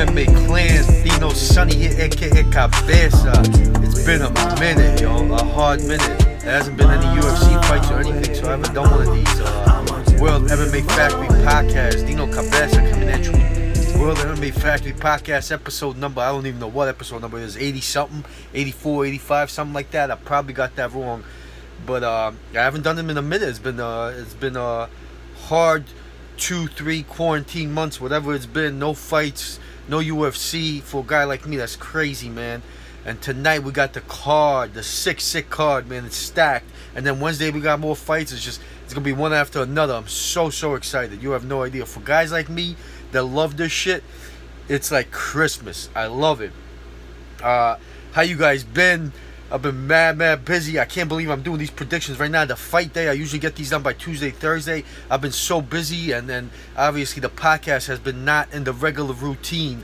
MMA clans, Dino Sunny aka Cabeza. It's been a minute, yo, a hard minute. There hasn't been any UFC fights or anything, so I haven't done one of these uh, World MMA Factory podcast. Dino Cabeza coming at you. World MMA Factory podcast episode number, I don't even know what episode number it is, 80 something, 84, 85, something like that. I probably got that wrong. But uh, I haven't done them in a minute. It's been uh, it's been uh, hard two, three quarantine months, whatever it's been. No fights, no UFC for a guy like me. That's crazy, man. And tonight we got the card, the sick, sick card, man. It's stacked. And then Wednesday we got more fights. It's just it's gonna be one after another. I'm so so excited. You have no idea. For guys like me that love this shit, it's like Christmas. I love it. Uh, how you guys been? I've been mad, mad busy. I can't believe I'm doing these predictions right now. The fight day, I usually get these done by Tuesday, Thursday. I've been so busy, and then obviously the podcast has been not in the regular routine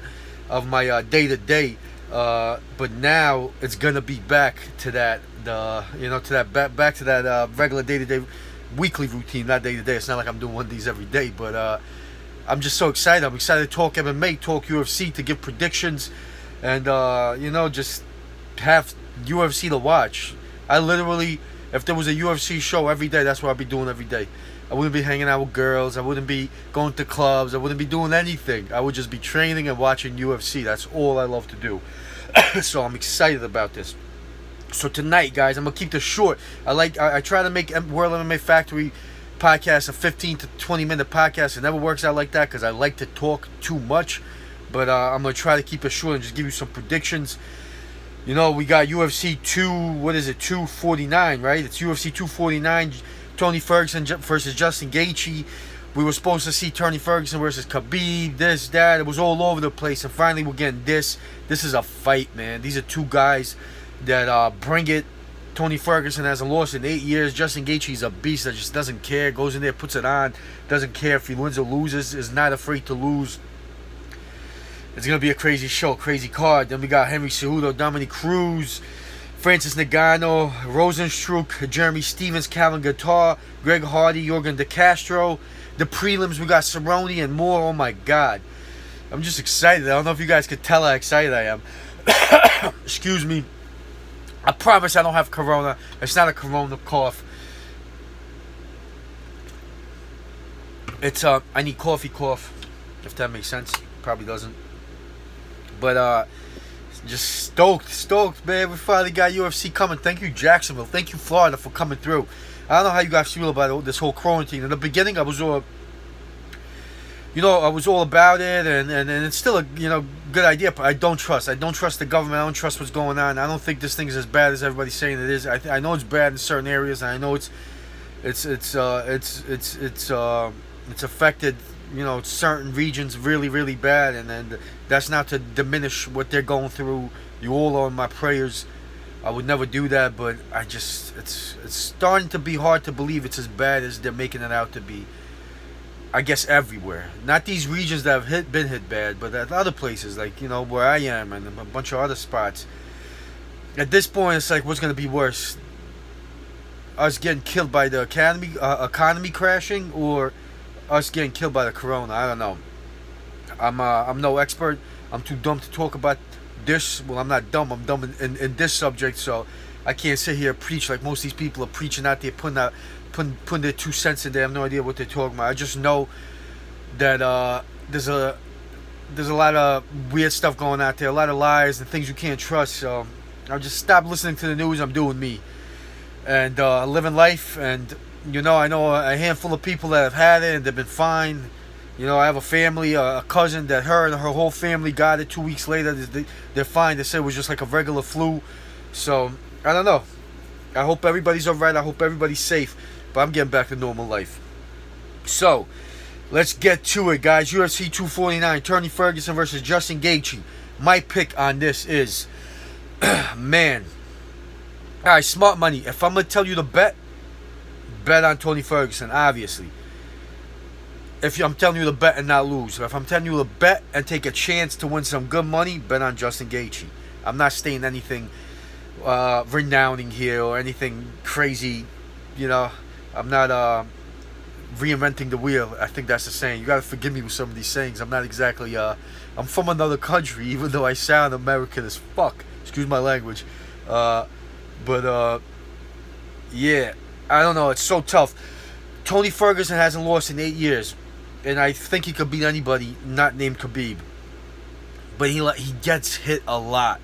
of my day to day. But now it's gonna be back to that, the you know, to that back back to that uh, regular day to day, weekly routine, not day to day. It's not like I'm doing one of these every day, but uh, I'm just so excited. I'm excited to talk MMA, talk UFC, to give predictions, and uh, you know, just have UFC to watch. I literally, if there was a UFC show every day, that's what I'd be doing every day. I wouldn't be hanging out with girls. I wouldn't be going to clubs. I wouldn't be doing anything. I would just be training and watching UFC. That's all I love to do. so I'm excited about this. So tonight, guys, I'm gonna keep this short. I like. I, I try to make World MMA Factory podcast a 15 to 20 minute podcast. It never works out like that because I like to talk too much. But uh, I'm gonna try to keep it short and just give you some predictions. You know, we got UFC 2, what is it, 249, right? It's UFC 249, Tony Ferguson versus Justin Gaethje. We were supposed to see Tony Ferguson versus Khabib, this, that. It was all over the place. And finally, we're getting this. This is a fight, man. These are two guys that uh, bring it. Tony Ferguson hasn't lost in eight years. Justin Gaethje's a beast that just doesn't care. Goes in there, puts it on. Doesn't care if he wins or loses. Is not afraid to lose. It's gonna be a crazy show, crazy card. Then we got Henry Cejudo, Dominick Cruz, Francis Ngannou, Rozenstruik, Jeremy Stephens, Calvin Kattar, Greg Hardy, Yorgan De Castro. The prelims we got Cerrone and more. Oh my God, I'm just excited. I don't know if you guys could tell how excited I am. Excuse me. I promise I don't have corona. It's not a corona cough. It's uh, I need coffee cough. If that makes sense, probably doesn't. But uh just stoked, stoked, man. We finally got UFC coming. Thank you, Jacksonville. Thank you, Florida, for coming through. I don't know how you guys feel about this whole quarantine. In the beginning, I was all, you know, I was all about it, and, and, and it's still a you know good idea. But I don't trust. I don't trust the government. I don't trust what's going on. I don't think this thing is as bad as everybody's saying it is. I th- I know it's bad in certain areas, and I know it's it's it's uh it's it's it's uh it's affected you know certain regions really really bad and then that's not to diminish what they're going through. You all are in my prayers. I would never do that but i just it's it's starting to be hard to believe it's as bad as they're making it out to be. I guess everywhere. Not these regions that have hit, been hit bad but at other places like you know where i am and a bunch of other spots. At this point it's like what's going to be worse? Us getting killed by the economy uh, economy crashing or us getting killed by the corona. I don't know. I'm uh, I'm no expert. I'm too dumb to talk about this. Well, I'm not dumb. I'm dumb in, in, in, this subject, so I can't sit here preach like most of these people are preaching out there, putting out, putting putting their two cents in there. I have no idea what they're talking about. I just know that uh, there's a there's a lot of weird stuff going out there, a lot of lies and things you can't trust. So I'll just stop listening to the news. I'm doing me and uh, living life and you know, I know a handful of people that have had it and they've been fine. You know, I have a family, a cousin that her and her whole family got it two weeks later. They're fine. They said it was just like a regular flu. So, I don't know. I hope everybody's alright. I hope everybody's safe. But I'm getting back to normal life. So, let's get to it, guys. UFC 249, Tony Ferguson versus Justin Gaethje. My pick on this is, man. All right, smart money. If I'm going to tell you the bet, bet on Tony Ferguson, obviously. If I'm telling you to bet and not lose, if I'm telling you to bet and take a chance to win some good money, bet on Justin Gaethje. I'm not saying anything uh, renowning here or anything crazy. You know, I'm not uh, reinventing the wheel. I think that's the saying. You gotta forgive me with some of these sayings. I'm not exactly. Uh, I'm from another country, even though I sound American as fuck. Excuse my language. Uh, but uh, yeah, I don't know. It's so tough. Tony Ferguson hasn't lost in eight years, and I think he could beat anybody not named Khabib. But he he gets hit a lot.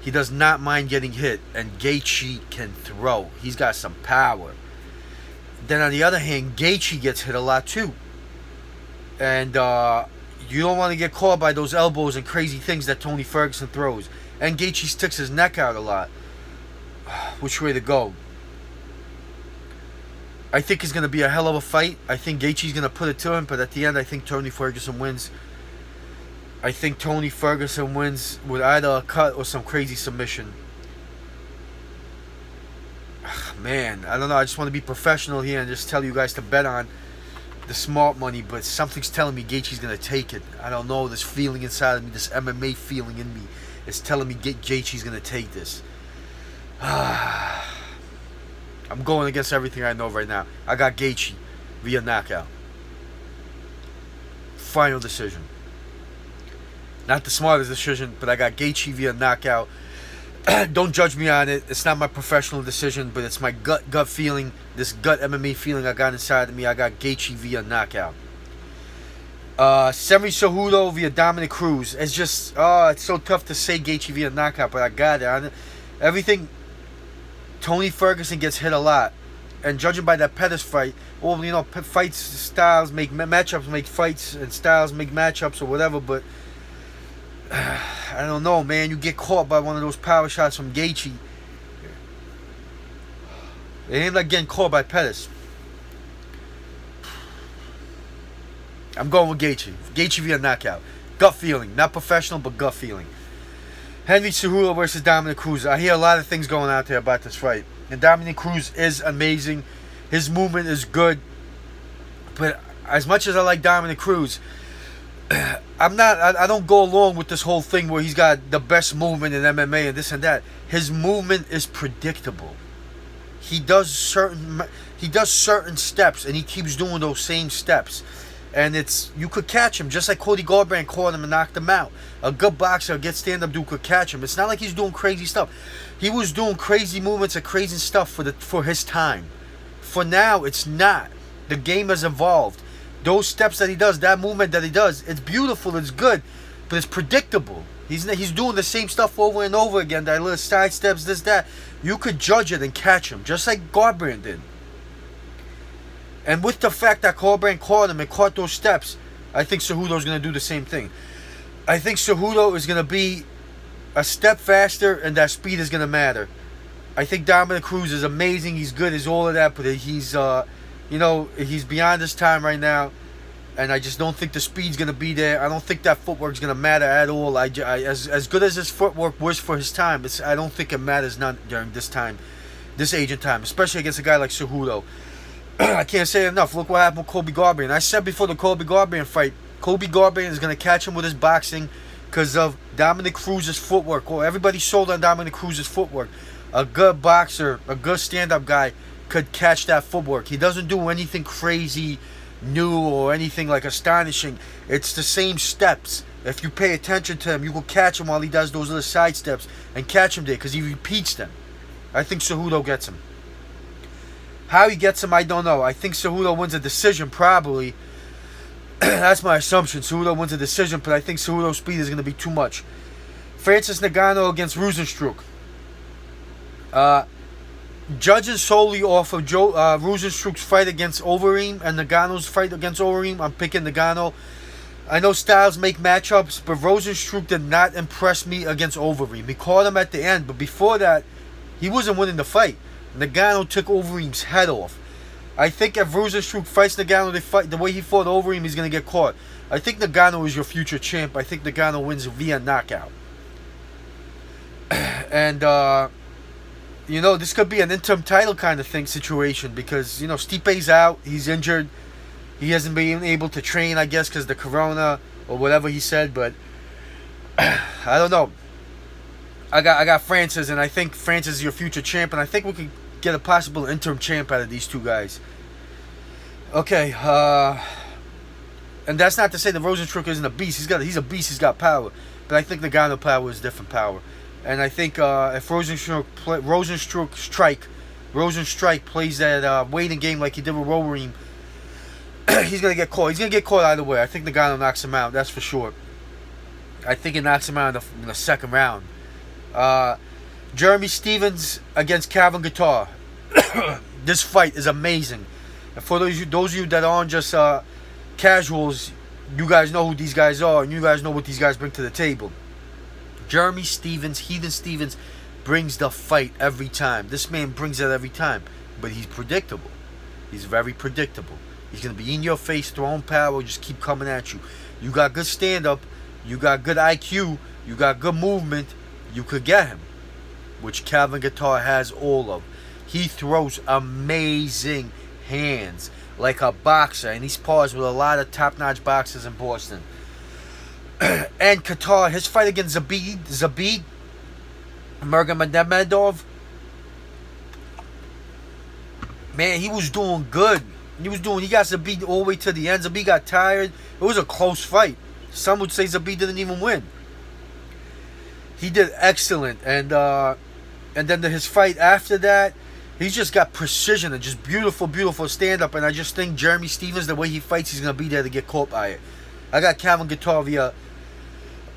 He does not mind getting hit, and Gaethje can throw. He's got some power. Then on the other hand, Gaethje gets hit a lot too, and uh, you don't want to get caught by those elbows and crazy things that Tony Ferguson throws. And Gaethje sticks his neck out a lot. Which way to go? I think it's going to be a hell of a fight. I think Gaethje's going to put it to him, but at the end, I think Tony Ferguson wins. I think Tony Ferguson wins with either a cut or some crazy submission. Ah, man, I don't know. I just want to be professional here and just tell you guys to bet on the smart money, but something's telling me Gaethje's going to take it. I don't know. This feeling inside of me, this MMA feeling in me, is telling me Gaethje's going to take this. Ah. I'm going against everything I know right now. I got Gaethje via knockout. Final decision. Not the smartest decision, but I got Gaethje via knockout. Don't judge me on it. It's not my professional decision, but it's my gut gut feeling. This gut MMA feeling I got inside of me. I got Gaethje via knockout. Uh, Henry Cejudo via Dominick Cruz. It's just, oh, it's so tough to say Gaethje via knockout, but I got it. Everything Tony Ferguson gets hit a lot. And judging by that Pettis fight, well, you know, fights, styles make matchups, make fights, and styles make matchups or whatever. But I don't know, man. You get caught by one of those power shots from Gaethje. It ain't like getting caught by Pettis. I'm going with Gaethje. Gaethje via knockout. Gut feeling, not professional, but gut feeling. Henry Cejudo versus Dominick Cruz. I hear a lot of things going out there about this fight. And Dominick Cruz is amazing. His movement is good. But as much as I like Dominick Cruz, I'm not. I, I, don't go along with this whole thing where he's got the best movement in MMA and this and that. His movement is predictable. He does certain. He does certain steps, and he keeps doing those same steps and it's you could catch him just like Cody Garbrandt caught him and knocked him out. A good boxer, a good stand-up dude could catch him. It's not like he's doing crazy stuff. He was doing crazy movements and crazy stuff for the for his time. For now, it's not. The game has evolved. Those steps that he does, that movement that he does, it's beautiful, it's good, but it's predictable. He's he's doing the same stuff over and over again. That little side steps, this that. You could judge it and catch him, just like Garbrandt did. And with the fact that Garbrandt caught him and caught those steps, I think Cejudo's going to do the same thing. I think Cejudo is going to be a step faster, and that speed is going to matter. I think Dominick Cruz is amazing. He's good. He's all of that, but he's, uh, you know, he's beyond his time right now. And I just don't think the speed's going to be there. I don't think that footwork's going to matter at all. I, I, as, as good as his footwork was for his time, I don't think it matters none during this time, this age and time, especially against a guy like Cejudo. I can't say enough. Look what happened with Cody Garbrandt. I said before the Cody Garbrandt fight, Cody Garbrandt is going to catch him with his boxing because of Dominick Cruz's footwork. Or everybody sold on Dominick Cruz's footwork. A good boxer, a good stand-up guy could catch that footwork. He doesn't do anything crazy new or anything like astonishing. It's the same steps. If you pay attention to him, you will catch him while he does those little side steps and catch him there because he repeats them. I think Cejudo gets him. How he gets him, I don't know. I think Cejudo wins a decision, probably. That's my assumption. Cejudo wins a decision, but I think Cejudo's speed is going to be too much. Francis Ngannou against Rozenstruik. Uh, judging solely off of Joe uh, Rozenstruik's fight against Overeem and Ngannou's fight against Overeem, I'm picking Ngannou. I know styles make matchups, but Rozenstruik did not impress me against Overeem. He caught him at the end, but before that, he wasn't winning the fight. Ngannou took Overeem's head off. I think if Rozenstruik fights Ngannou they fight the way he fought Overeem, he's gonna get caught. I think Ngannou is your future champ. I think Ngannou wins via knockout. and uh, you know, this could be an interim title kind of thing situation because you know Stipe's out, he's injured, he hasn't been able to train, I guess, because the corona or whatever he said. But I don't know. I got I got Francis, and I think Francis is your future champ, and I think we could get a possible interim champ out of these two guys. Okay, uh, and that's not to say that Rozenstruik isn't a beast. He's got he's a beast. He's got power, but I think Ngannou power is different power, and I think uh, if Rozenstruik play, Rozenstruik strike, Rozenstruik plays that uh, waiting game like he did with Overeem, he's gonna get caught. He's gonna get caught either way. I think Ngannou knocks him out. That's for sure. I think he knocks him out in the, in the second round. Uh, Jeremy Stephens against Calvin Kattar. this fight is amazing. And for those those of you that aren't just uh, casuals, you guys know who these guys are, and you guys know what these guys bring to the table. Jeremy Stephens, Heathen Stephens, brings the fight every time. This man brings it every time, but he's predictable. He's very predictable. He's gonna be in your face, throwing power, just keep coming at you. You got good stand up, you got good IQ, you got good movement, you could get him, which Calvin Kattar has all of. He throws amazing hands like a boxer, and he's paused with a lot of top-notch boxers in Boston. and Kattar, his fight against Zabit, Zabit Nurmagomedov, man, he was doing good. He was doing. He got Zabit all the way to the end. Zabit got tired. It was a close fight. Some would say Zabit didn't even win. He did excellent, and uh, and then the, his fight after that, he's just got precision and just beautiful, beautiful stand up. And I just think Jeremy Stephens, the way he fights, he's gonna be there to get caught by it. I got Calvin Kattar via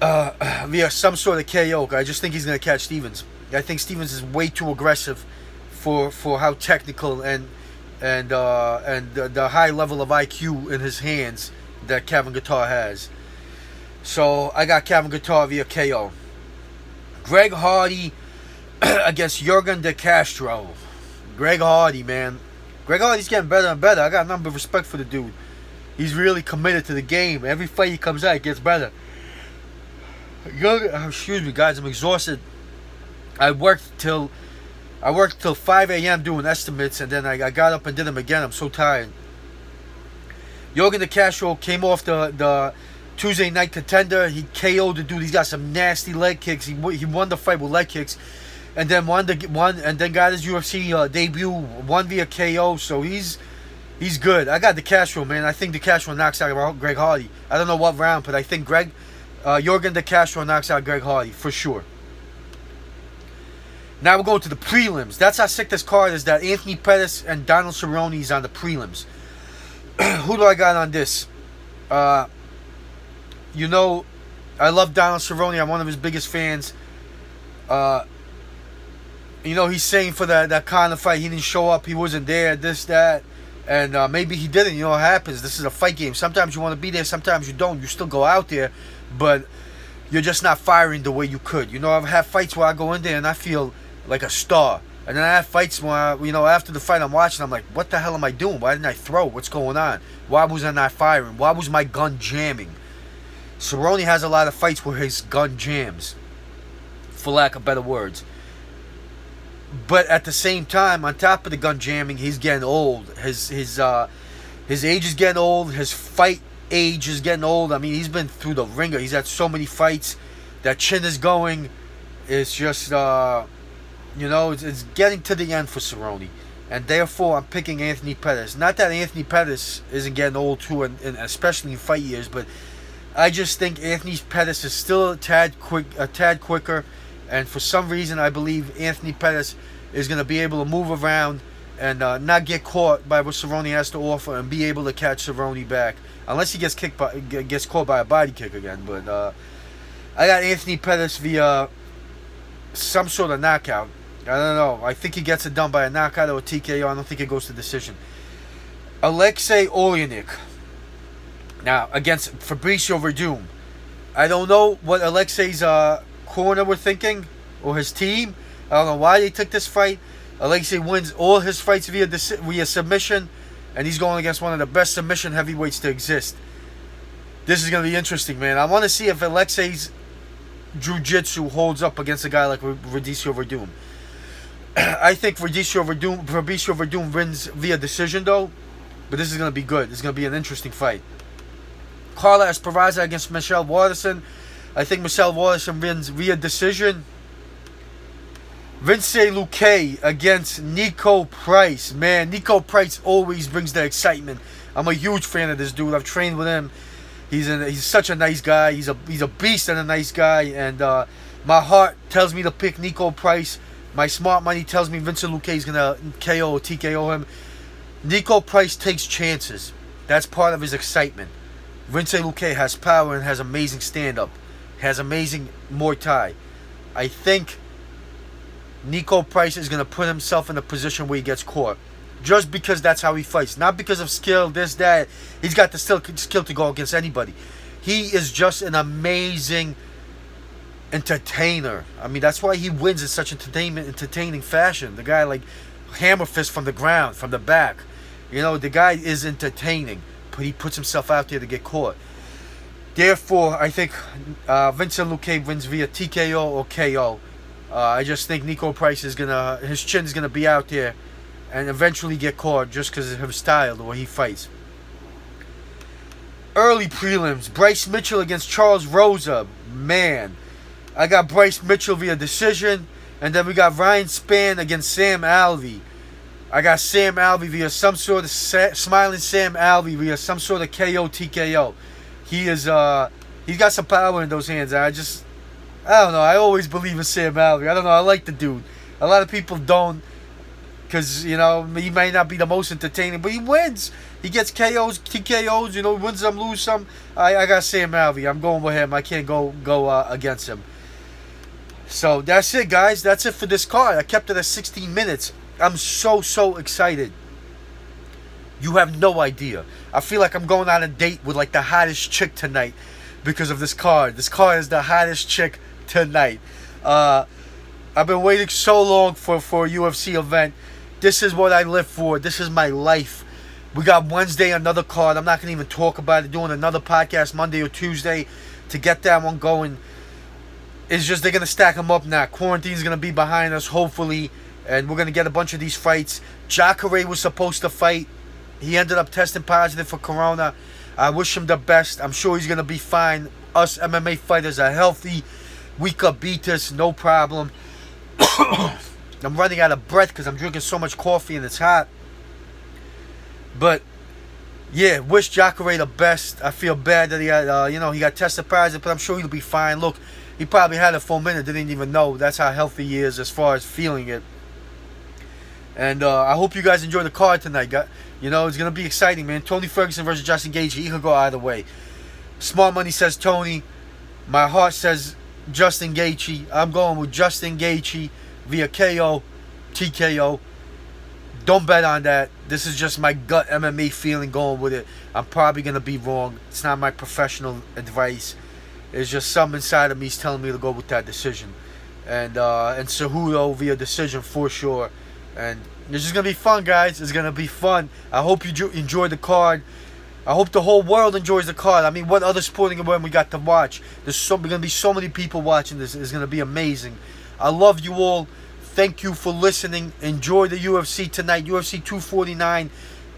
uh, via some sort of KO. I just think he's gonna catch Stephens. I think Stephens is way too aggressive for for how technical and and uh, and the, the high level of IQ in his hands that Calvin Kattar has. So I got Calvin Kattar via KO. Greg Hardy against Yorgan De Castro. Greg Hardy, man. Greg Hardy's getting better and better. I got a number of respect for the dude. He's really committed to the game. Every fight he comes out, he gets better. Yorgan, uh, excuse me, guys. I'm exhausted. I worked till I worked till 5 a.m. doing estimates, and then I, I got up and did them again. I'm so tired. Yorgan De Castro came off the the Tuesday night contender. He KO'd the dude. He's got some nasty leg kicks. He he won the fight with leg kicks, and then won the one and then got his UFC uh, debut. Won via KO. So he's he's good. I got De Castro, man. I think De Castro knocks out Greg Hardy. I don't know what round, but I think Greg uh, Yorgan De Castro knocks out Greg Hardy for sure. Now we're going to the prelims. That's how sick this card is. That Anthony Pettis and Donald Cerrone is on the prelims. Who do I got on this? Uh, you know, I love Donald Cerrone. I'm one of his biggest fans. Uh, you know, he's saying for that that kind of fight, he didn't show up. He wasn't there. This that, and uh, maybe he didn't. You know, what happens. This is a fight game. Sometimes you want to be there. Sometimes you don't. You still go out there, but you're just not firing the way you could. You know, I've had fights where I go in there and I feel like a star. And then I have fights where, I, you know, after the fight I'm watching, I'm like, what the hell am I doing? Why didn't I throw? What's going on? Why was I not firing? Why was my gun jamming? Cerrone has a lot of fights where his gun jams, for lack of better words. But at the same time, on top of the gun jamming, he's getting old. His his uh, his age is getting old. His fight age is getting old. I mean, he's been through the ringer. He's had so many fights. That chin is going. It's just uh, you know, it's, it's getting to the end for Cerrone. And therefore, I'm picking Anthony Pettis. Not that Anthony Pettis isn't getting old too, and, and especially in fight years, but I just think Anthony Pettis is still a tad quick, a tad quicker, and for some reason, I believe Anthony Pettis is going to be able to move around and uh, not get caught by what Cerrone has to offer, and be able to catch Cerrone back, unless he gets kicked by, gets caught by a body kick again. But uh, I got Anthony Pettis via some sort of knockout. I don't know. I think he gets it done by a knockout or a TKO. I don't think it goes to decision. Alexei Oleinik. Now, against Fabricio Werdum, I don't know what Alexei's uh, corner were thinking or his team. I don't know why they took this fight. Alexei wins all his fights via via submission, and he's going against one of the best submission heavyweights to exist. This is going to be interesting, man. I want to see if Alexei's jiu-jitsu holds up against a guy like Fabricio Werdum. I think Fabricio Werdum, Fabricio Werdum wins via decision, though. But this is going to be good. It's going to be an interesting fight. Carla Esparza against Michelle Waterson. I think Michelle Waterson wins via decision. Vince Luque against Niko Price. Man, Niko Price always brings the excitement I'm a huge fan of this dude. I've trained with him. He's a, he's such a nice guy. He's a he's a beast and a nice guy. And uh, my heart tells me to pick Niko Price. My smart money tells me Vincent Luque is gonna KO or TKO him. Niko Price takes chances. That's part of his excitement. Vincent Luque has power and has amazing stand up, has amazing Muay Thai. I think Niko Price is going to put himself in a position where he gets caught. Just because that's how he fights. Not because of skill, this, that. He's got the skill, skill to go against anybody. He is just an amazing entertainer. I mean, that's why he wins in such entertainment, entertaining fashion. The guy, like, hammer fist from the ground, from the back. You know, the guy is entertaining, but he puts himself out there to get caught. Therefore, I think uh, Vincent Luque wins via TKO or KO. Uh, I just think Niko Price is gonna his chin is gonna be out there, and eventually get caught just because of his style, the way he fights. Early prelims: Bryce Mitchell against Charles Rosa. Man, I got Bryce Mitchell via decision, and then we got Ryan Spann against Sam Alvey. I got Sam Alvey via some sort of sa- smiling Sam Alvey via some sort of KO TKO. He is uh he's got some power in those hands. I just I don't know. I always believe in Sam Alvey. I don't know. I like the dude. A lot of people don't because you know he may not be the most entertaining, but he wins. He gets KOs, TKOs. You know, wins some, lose some. I, I got Sam Alvey. I'm going with him. I can't go go uh, against him. So that's it, guys. That's it for this card. I kept it at 16 minutes. I'm so so excited. You have no idea. I feel like I'm going on a date with like the hottest chick tonight because of this card. This card is the hottest chick tonight. Uh, I've been waiting so long for for a UFC event. This is what I live for. This is my life. We got Wednesday another card. I'm not gonna even talk about it. Doing another podcast Monday or Tuesday to get that one going. It's just they're gonna stack them up now. Quarantine's gonna be behind us, hopefully, and we're gonna get a bunch of these fights. Jacare was supposed to fight. He ended up testing positive for corona. I wish him the best. I'm sure he's gonna be fine. Us MMA fighters are healthy. We could beat this, no problem. I'm running out of breath because I'm drinking so much coffee and it's hot. But yeah, wish Jacare the best. I feel bad that he had, uh, you know, he got tested positive, but I'm sure he'll be fine. Look, he probably had it for a full minute, didn't even know. That's how healthy he is as far as feeling it. And uh, I hope you guys enjoy the card tonight. You know, it's gonna be exciting, man. Tony Ferguson versus Justin Gaethje. He could go either way. Smart money says Tony. My heart says Justin Gaethje. I'm going with Justin Gaethje via KO, TKO. Don't bet on that. This is just my gut MMA feeling going with it. I'm probably gonna be wrong. It's not my professional advice. It's just some inside of me is telling me to go with that decision. And uh, and Cejudo via decision for sure. And it's just gonna be fun, guys. It's gonna be fun. I hope you enjoy the card. I hope the whole world enjoys the card. I mean, what other sporting event we got to watch? There's so gonna be so many people watching this. It's gonna be amazing. I love you all. Thank you for listening. Enjoy the UFC tonight. UFC 249.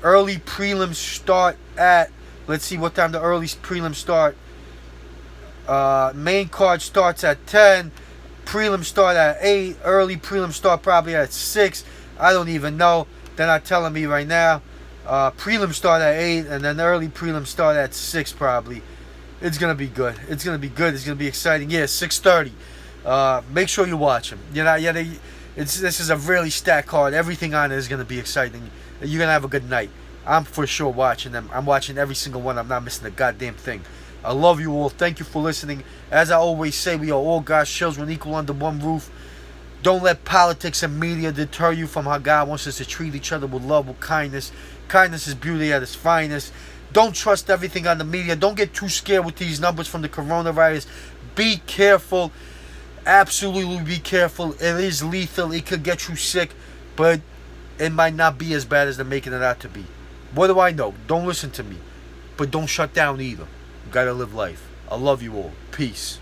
Early prelims start at. Let's see what time the early prelims start. Uh, main card starts at 10. Prelims start at 8. Early prelims start probably at 6. I don't even know. They're not telling me right now. Uh, prelims start at 8, and then early prelim start at 6 probably. It's to be good. It's to be good. It's to be exciting. Yeah, 6.30. Uh, make sure you watch them. You know, yeah, they, it's, this is a really stacked card. Everything on it is to be exciting. You're to have a good night. I'm for sure watching them. I'm watching every single one. I'm not missing a goddamn thing. I love you all. Thank you for listening. As I always say, we are all God's children equal under one roof. Don't let politics and media deter you from how God wants us to treat each other with love, with kindness. Kindness is beauty at its finest. Don't trust everything on the media. Don't get too scared with these numbers from the coronavirus. Be careful. Absolutely be careful. It is lethal. It could get you sick, but it might not be as bad as they're making it out to be. What do I know? Don't listen to me. But don't shut down either. You gotta live life. I love you all. Peace.